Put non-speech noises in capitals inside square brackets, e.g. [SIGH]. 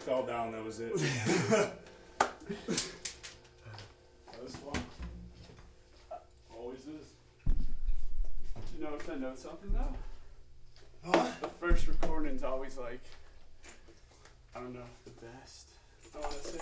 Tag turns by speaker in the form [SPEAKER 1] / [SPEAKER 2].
[SPEAKER 1] Fell down. That was it. [LAUGHS] that was fun. Always is. You know if I know something though?
[SPEAKER 2] Huh?
[SPEAKER 1] The first recording's always like, I don't know, the best. I want to say.